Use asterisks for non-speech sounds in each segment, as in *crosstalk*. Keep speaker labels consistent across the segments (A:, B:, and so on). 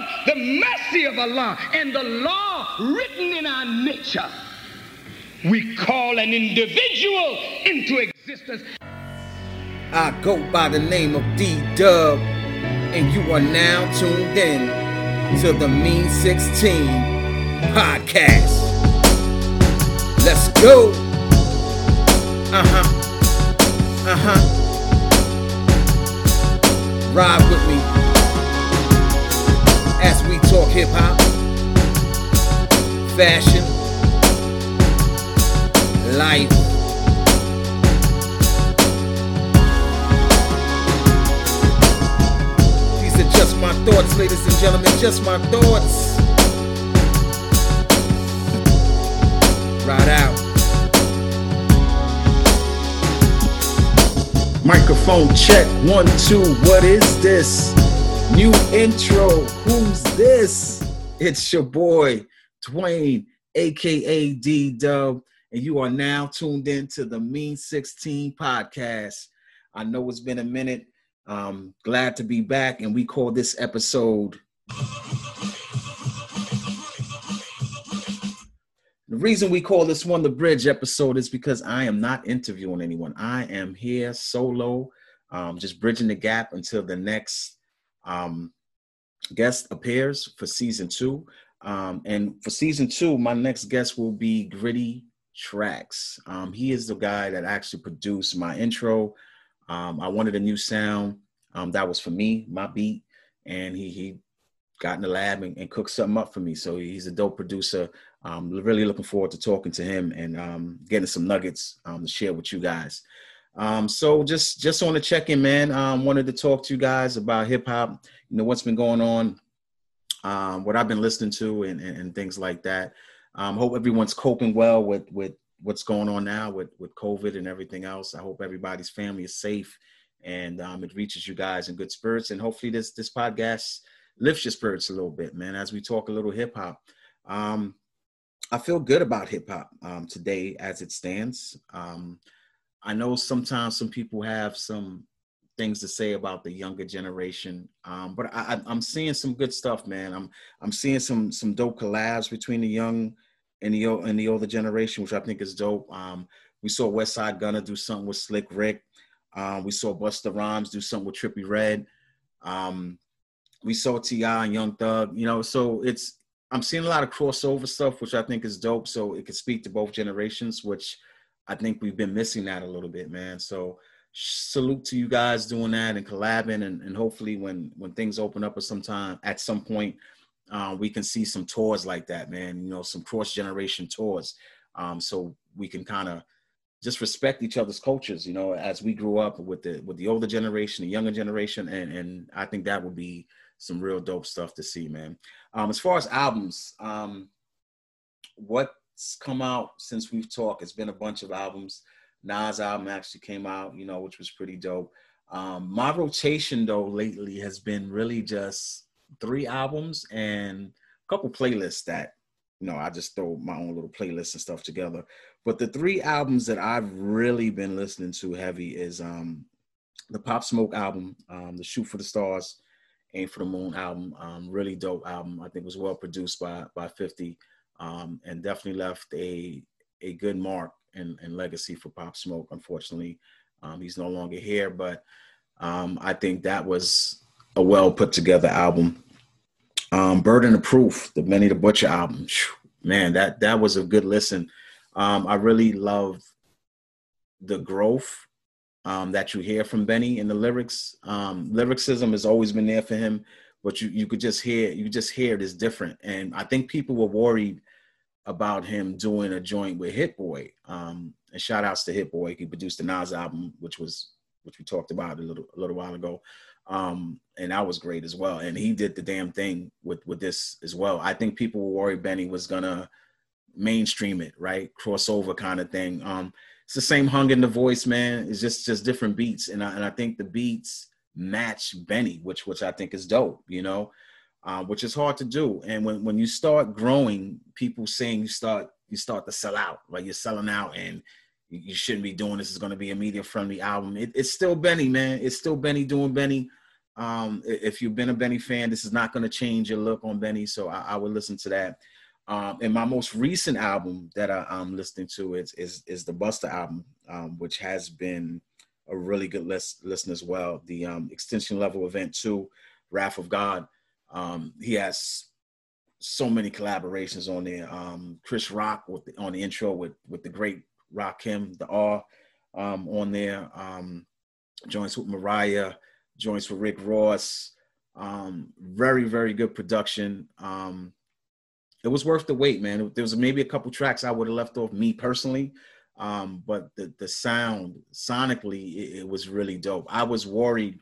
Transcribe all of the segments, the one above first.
A: of the mercy of Allah and the law written in our nature, we call an individual into existence.
B: I go by the name of D Dub, and you are now tuned in to the Mean 16 podcast. Let's go. Uh huh. Uh huh. Ride with me hip hop, fashion, life. These are just my thoughts, ladies and gentlemen, just my thoughts. Ride out. Microphone check, one, two. What is this? New intro. Who's this? It's your boy, Dwayne, aka D Dub, and you are now tuned in to the Mean 16 podcast. I know it's been a minute. Um, glad to be back, and we call this episode The reason we call this one the bridge episode is because I am not interviewing anyone. I am here solo, um, just bridging the gap until the next um, guest appears for season two. Um, and for season two, my next guest will be Gritty Tracks. Um, he is the guy that actually produced my intro. Um, I wanted a new sound um, that was for me, my beat, and he he got in the lab and, and cooked something up for me. So he's a dope producer. Um, really looking forward to talking to him and um, getting some nuggets um, to share with you guys. Um, so just just on the check-in, man. Um, wanted to talk to you guys about hip hop. You know what's been going on, um, what I've been listening to, and, and, and things like that. Um, hope everyone's coping well with with what's going on now with with COVID and everything else. I hope everybody's family is safe and um, it reaches you guys in good spirits. And hopefully this this podcast lifts your spirits a little bit, man. As we talk a little hip hop. Um, I feel good about hip hop um, today as it stands. Um, I know sometimes some people have some things to say about the younger generation, um, but I, am seeing some good stuff, man. I'm I'm seeing some some dope collabs between the young and the and the older generation, which I think is dope. Um, we saw Westside Gunna do something with Slick Rick. Um, we saw Busta Rhymes do something with Trippie Redd. Um, we saw T.I. and Young Thug. You know, so it's I'm seeing a lot of crossover stuff, which I think is dope. So it can speak to both generations, which I think we've been missing that a little bit, man. So salute to you guys doing that and collabing, and, and hopefully when when things open up at some time, at some point, uh, we can see some tours like that, man. You know, some cross generation tours, um, so we can kind of just respect each other's cultures. You know, as we grew up with the with the older generation, the younger generation, and and I think that would be some real dope stuff to see, man. Um, as far as albums, um, what's come out since we've talked? It's been a bunch of albums. Nas album actually came out, you know, which was pretty dope. Um, my rotation though lately has been really just three albums and a couple playlists that you know I just throw my own little playlists and stuff together. But the three albums that I've really been listening to heavy is um, the Pop Smoke album, um, the Shoot for the Stars, Aim for the Moon album. Um, really dope album. I think was well produced by by 50 um, and definitely left a a good mark and, and legacy for Pop Smoke. Unfortunately, um, he's no longer here, but um, I think that was a well put together album. Um, Burden of Proof, the Benny the Butcher album. Man, that that was a good listen. Um, I really love the growth um, that you hear from Benny in the lyrics. Lyricism has always been there for him, but you you could just hear you just hear it is different. And I think people were worried about him doing a joint with Hit Boy. Um, and shout outs to Hit Boy. He produced the Nas album, which was which we talked about a little a little while ago. Um, and that was great as well. And he did the damn thing with with this as well. I think people were worried Benny was gonna mainstream it, right? Crossover kind of thing. Um, it's the same hung in the voice, man. It's just just different beats, and I, and I think the beats match Benny, which which I think is dope, you know, uh, which is hard to do. And when when you start growing, people saying you start you start to sell out, like you're selling out, and you, shouldn't be doing this. Is going to be a media friendly album. It, it's still Benny, man. It's still Benny doing Benny. Um, if you've been a Benny fan, this is not going to change your look on Benny, so I, I would listen to that. Um, and my most recent album that I, am listening to is, is is the Busta album, um, which has been a really good list, listen as well. The um, Extinction Level Event Two, Wrath of God. Um, he has so many collaborations on there. Um, Chris Rock with the, on the intro with with the great Rakim, the R um, on there. Um, joints with Mariah, joints with Rick Ross. Um, very very good production. Um, it was worth the wait, man. There was maybe a couple tracks I would have left off me personally, um, but the the sound sonically it, it was really dope. I was worried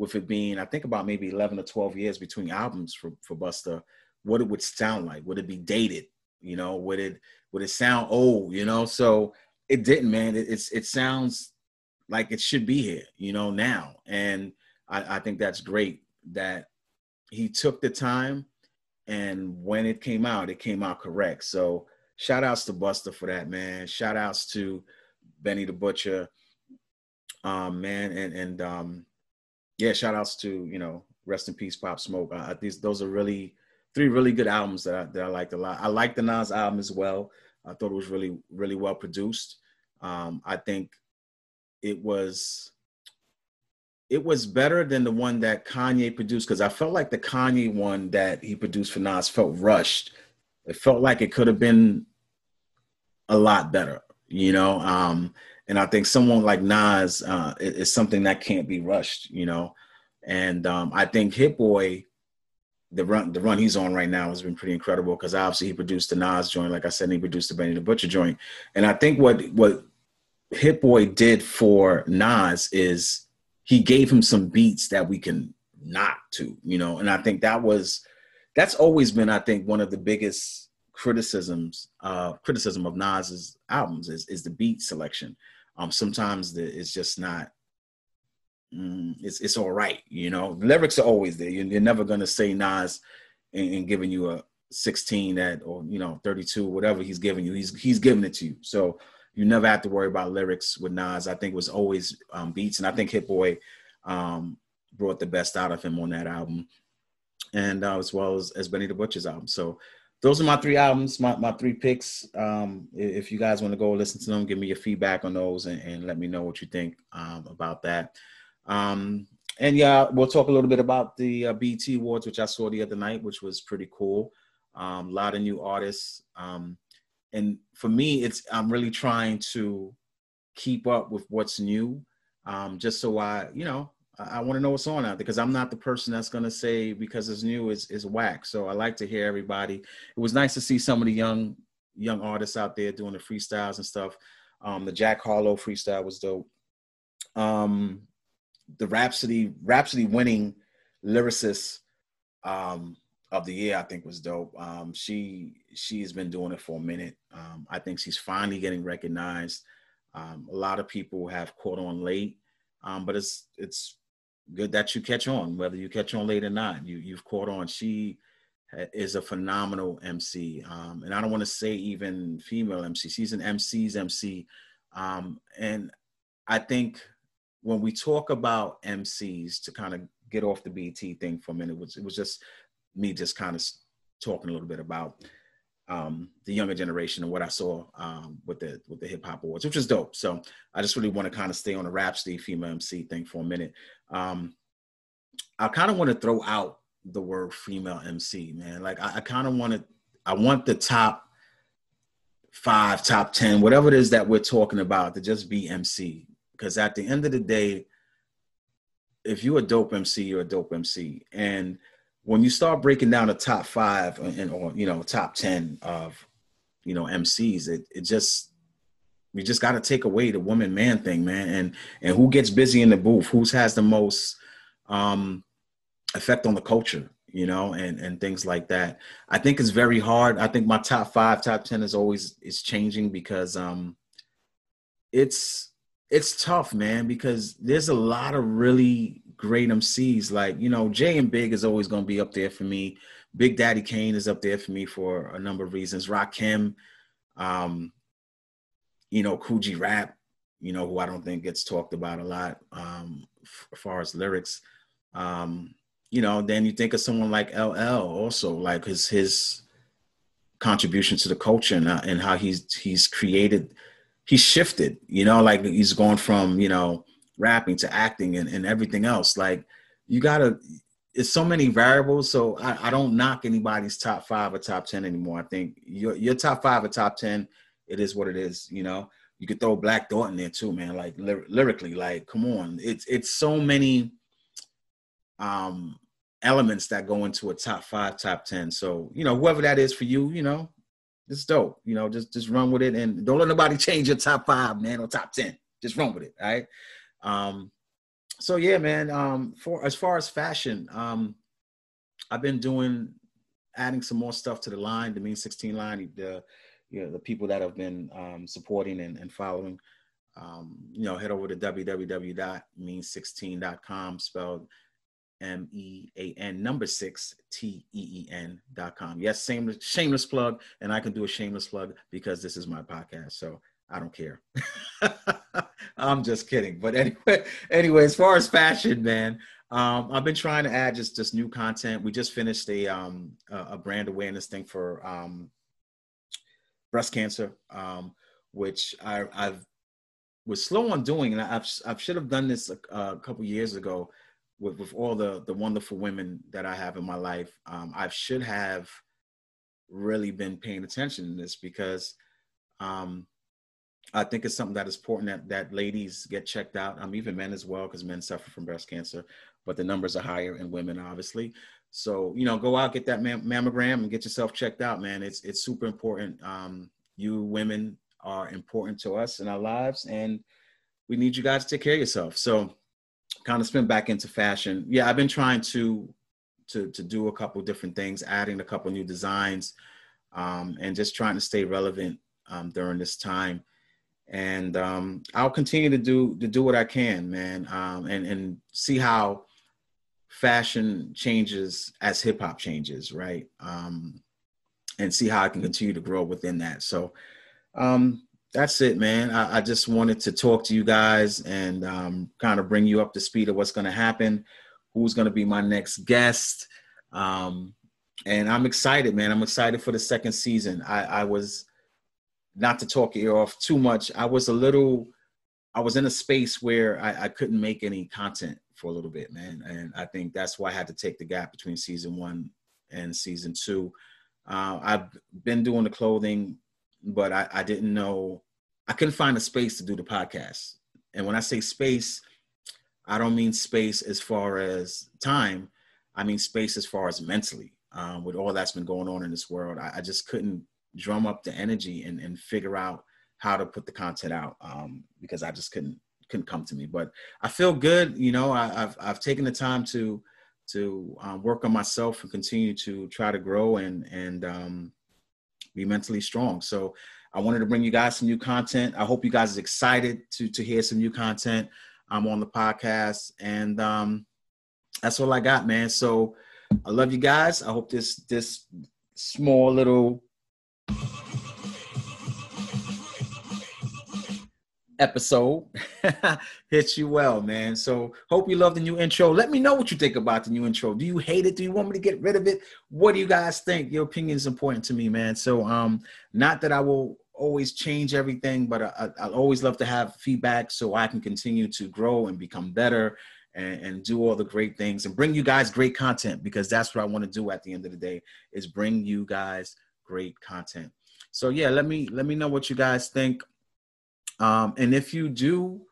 B: with it being I think about maybe eleven or twelve years between albums for for Busta, what it would sound like. Would it be dated? You know, would it would it sound old? You know, so it didn't, man. It, it's it sounds like it should be here, you know, now, and I, I think that's great that he took the time and when it came out, it came out correct. So shout outs to Busta for that, man. Shout outs to Benny the Butcher, um, man, and and um, yeah, shout outs to you know, rest in peace, Pop Smoke. Uh, these those are really three really good albums that I, that I liked a lot. I like the Nas album as well. I thought it was really really well produced. Um, I think it was it was better than the one that Kanye produced because I felt like the Kanye one that he produced for Nas felt rushed. It felt like it could have been a lot better, you know. Um, and I think someone like Nas uh, is, something that can't be rushed, you know. And um, I think Hit Boy, the run the run he's on right now has been pretty incredible because obviously he produced the Nas joint, like I said, and he produced the Benny the Butcher joint. And I think what what Hit Boy did for Nas is he gave him some beats that we can not to, you know. And I think that was that's always been, I think, one of the biggest criticisms uh criticism of Nas's albums is is the beat selection. Um sometimes the, it's just not mm, it's it's all right, you know. Lyrics are always there. You're, you're never gonna say Nas and, giving you a 16 that or you know 32 whatever he's giving you he's he's giving it to you so you never have to worry about lyrics with Nas. I think was always um, beats, and I think Hit Boy um, brought the best out of him on that album, and uh, as well as, as Benny the Butcher's album. So those are my three albums, my, my three picks. Um, if you guys want to go listen to them, give me your feedback on those and, and let me know what you think um, about that. Um, and yeah, we'll talk a little bit about the uh, BET Awards, which I saw the other night, which was pretty cool. Um, a lot of new artists. Um, and for me, it's I'm really trying to keep up with what's new, um, just so I, you know, I, want to know what's on out because I'm not the person that's gonna say because it's new is is whack. So I like to hear everybody. It was nice to see some of the young young artists out there doing the freestyles and stuff. Um, the Jack Harlow freestyle was dope. Um, the Rapsody Rapsody winning lyricist um, of the year, I think was dope. Um, she she's been doing it for a minute. Um, I think she's finally getting recognized. Um, a lot of people have caught on late, um, but it's it's good that you catch on, whether you catch on late or not. You you've caught on. She is a phenomenal MC, um, and I don't want to say even female MC. She's an MC's MC, um, and I think when we talk about MCs to kind of get off the BET thing for a minute, it was, it was just me just kind of talking a little bit about um, the younger generation and what I saw um, with the with the hip hop awards, which is dope. So I just really want to kind of stay on the Rapsody female MC thing for a minute. Um, I kind of want to throw out the word female MC, man. Like I, I kind of want to, I want the top five, top ten, whatever it is that we're talking about, to just be MC. Because at the end of the day, if you're a dope MC, you're a dope MC, and when you start breaking down the top five and or you know top ten of you know MCs, it it just we just got to take away the woman man thing, man, and and who gets busy in the booth, who has the most um, effect on the culture, you know, and and things like that. I think it's very hard. I think my top five, top ten is always is changing because um, it's it's tough, man, because there's a lot of really great MCs. Like, you know, Jay and Big is always going to be up there for me. Big Daddy Kane is up there for me for a number of reasons. Rakim, um, you know, G Rap, you know, who I don't think gets talked about a lot um, as far as lyrics. Um, you know, then you think of someone like LL also, like his his contribution to the culture and, uh, and how he's he's created, he's shifted. You know, like he's gone from you know rapping to acting and, and everything else. Like you gotta, it's so many variables. So I, I don't knock anybody's top five or top ten anymore. I think your your top five or top ten, it is what it is. You know, you could throw Black Thought in there too, man. Like ly- lyrically, like come on, it's it's so many um elements that go into a top five, top ten. So you know, whoever that is for you, you know, it's dope. You know, just just run with it and don't let nobody *laughs* change your top five, man, or top ten. Just run with it, all right? Um, so yeah, man. Um, for as far as fashion, um, I've been doing adding some more stuff to the line, the Mean 16 line, the you know, the people that have been um, supporting and, and following. Um, you know, head over to www.mean16.com, spelled M E A N number six T E E N dot com. Yes, shameless, shameless plug, and I can do a shameless plug because this is my podcast, so I don't care. *laughs* I'm just kidding. But anyway, *laughs* anyway, as far as fashion, man, um, I've been trying to add just just new content. We just finished a um, a brand awareness thing for um, breast cancer, um, which I, I've was slow on doing, and I've I should have done this a, a couple years ago with with all the the wonderful women that I have in my life. Um, I should have really been paying attention to this because um, I think it's something that is important that, that ladies get checked out. I'm um, even men as well, because men suffer from breast cancer, but the numbers are higher in women, obviously. So you know, go out get that mam- mammogram and get yourself checked out, man. It's it's super important. Um, you women are important to us in our lives, and we need you guys to take care of yourself. So, kind of spin back into fashion. Yeah, I've been trying to to to do a couple different things, adding a couple new designs, um, and just trying to stay relevant um, during this time and um, I'll continue to do to do what I can, man, um, and and see how fashion changes as hip hop changes, right? Um, and see how I can continue to grow within that. So um, that's it, man. I, I, just wanted to talk to you guys and um, kind of bring you up to speed of what's going to happen, who's going to be my next guest. Um, and I'm excited, man. I'm excited for the second season. I, I was not to talk your off too much, I was a little, I was in a space where I, I couldn't make any content for a little bit, man. And I think that's why I had to take the gap between season one and season two. Uh, I've been doing the clothing, but I, I didn't know, I couldn't find a space to do the podcast. And when I say space, I don't mean space as far as time. I mean space as far as mentally. Um, with all that's been going on in this world, I, I just couldn't drum up the energy and, and figure out how to put the content out um, because I just couldn't couldn't come to me. But I feel good. You know, I, have I've taken the time to to um, work on myself and continue to try to grow and and um, be mentally strong. So I wanted to bring you guys some new content. I hope you guys are excited to to hear some new content. I'm on the podcast, and um, that's all I got, man. So I love you guys. I hope this this small little episode *laughs* hits you well, man. So hope you love the new intro. Let me know what you think about the new intro. Do you hate it? Do you want me to get rid of it? What do you guys think? Your opinion is important to me, man. So um, not that I will always change everything, but I, I, I always love to have feedback so I can continue to grow and become better and, and do all the great things and bring you guys great content because that's what I want to do at the end of the day is bring you guys great content. So yeah, let me let me know what you guys think. Um, and if you do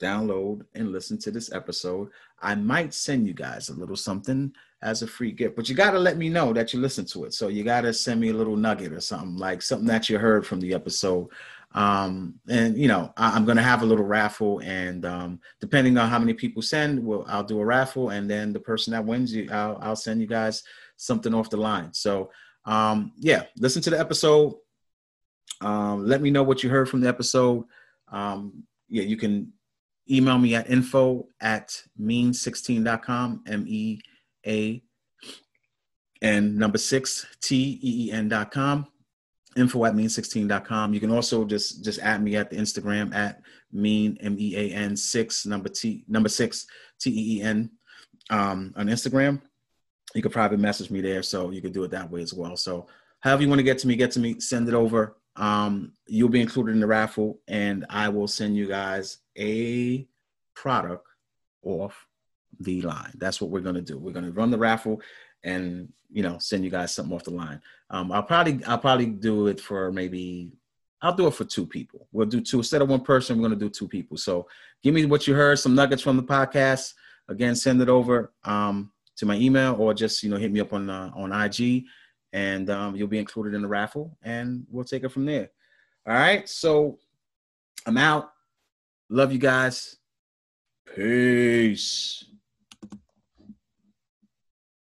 B: download and listen to this episode, I might send you guys a little something as a free gift. But you got to let me know that you listen to it. So you got to send me a little nugget or something like something that you heard from the episode. Um, and you know, I, am to have a little raffle, and um, depending on how many people send, well, I'll do a raffle, and then the person that wins, you, I'll, I'll send you guys something off the line. So um, yeah, listen to the episode. Um, let me know what you heard from the episode. Um, yeah, you can email me at info at mean16.com, M E A and number six, T E E N.com, info at mean16.com. You can also just just add me at the Instagram at mean M E A N six number T number six T E E N um, on Instagram. You could private message me there, so you could do it that way as well. So however you want to get to me, get to me, send it over. Um, you'll be included in the raffle, and I will send you guys a product off the line. That's what we're gonna do. We're gonna run the raffle, and you know, send you guys something off the line. Um, I'll probably I'll probably do it for maybe I'll do it for two people. We'll do two instead of one person. We're gonna do two people. So give me what you heard, some nuggets from the podcast. Again, send it over um, to my email or just you know hit me up on uh, on IG, and um, you'll be included in the raffle, and we'll take it from there. All right. So I'm out. Love you guys. Peace.